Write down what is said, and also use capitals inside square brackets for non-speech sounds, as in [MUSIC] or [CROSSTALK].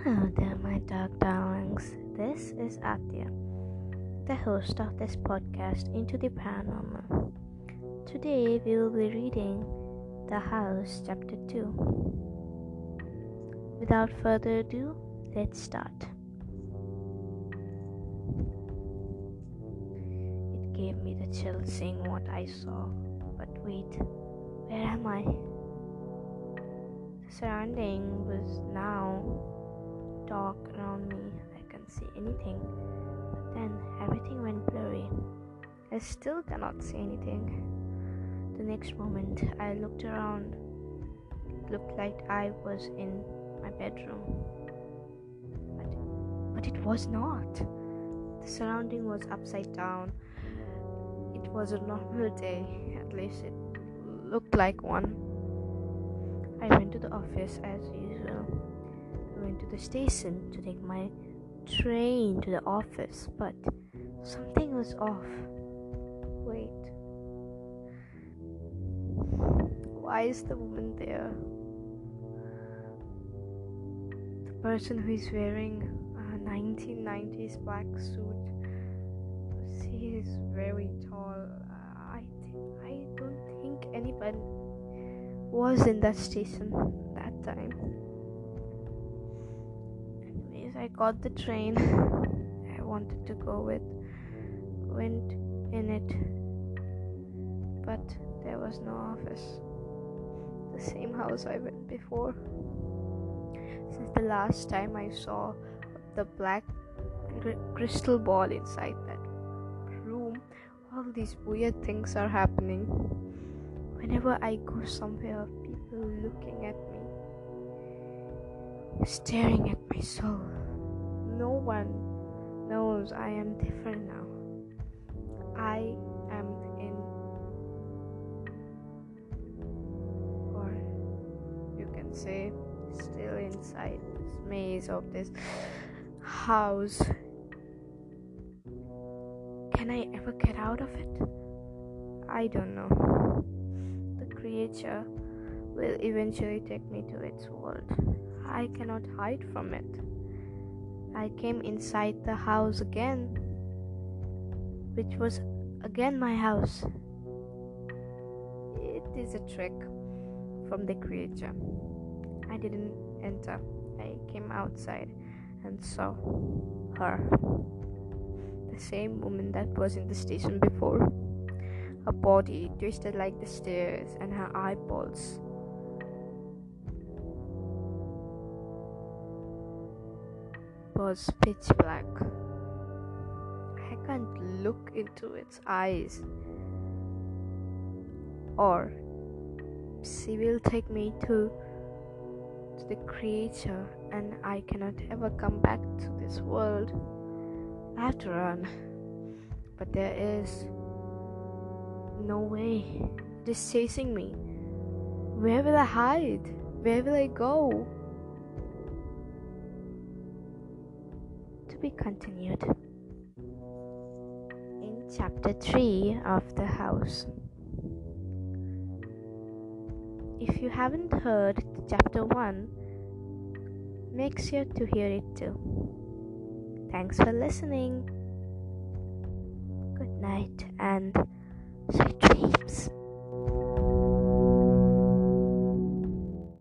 Hello there my dark Darlings. This is Atya, the host of this podcast, Into the Paranormal. Today we will be reading The House, Chapter 2. Without further ado, let's start. It gave me the chill seeing what I saw. But wait, where am I? The surrounding was now dark around me. I can't see anything. But then everything went blurry. I still cannot see anything. The next moment I looked around. It looked like I was in my bedroom. But but it was not. The surrounding was upside down. It was a normal day, at least it looked like one. I went to the office as usual the station to take my train to the office, but something was off. Wait. Why is the woman there? The person who is wearing a 1990s black suit. She is very tall. Uh, I think I don't think anybody was in that station that time. I got the train [LAUGHS] I wanted to go with, went in it, but there was no office. The same house I went before. Since the last time I saw the black crystal ball inside that room, all these weird things are happening. Whenever I go somewhere, people looking at me, staring at my soul no one knows I am different now. I am in, or you can say, still inside this maze of this house. Can I ever get out of it? I don't know. The creature will eventually take me to its world. I cannot hide from it. I came inside the house again, which was again my house. It is a trick from the creature. I didn't enter, I came outside and saw her. The same woman that was in the station before. Her body twisted like the stairs, and her eyeballs was pitch black. I can't look into its eyes. Or she will take me to, to the creature and I cannot ever come back to this world. I have to run. But there is no way. It is chasing me. Where will I hide? Where will I go? Be continued in chapter 3 of The House. If you haven't heard chapter 1, make sure to hear it too. Thanks for listening. Good night and sweet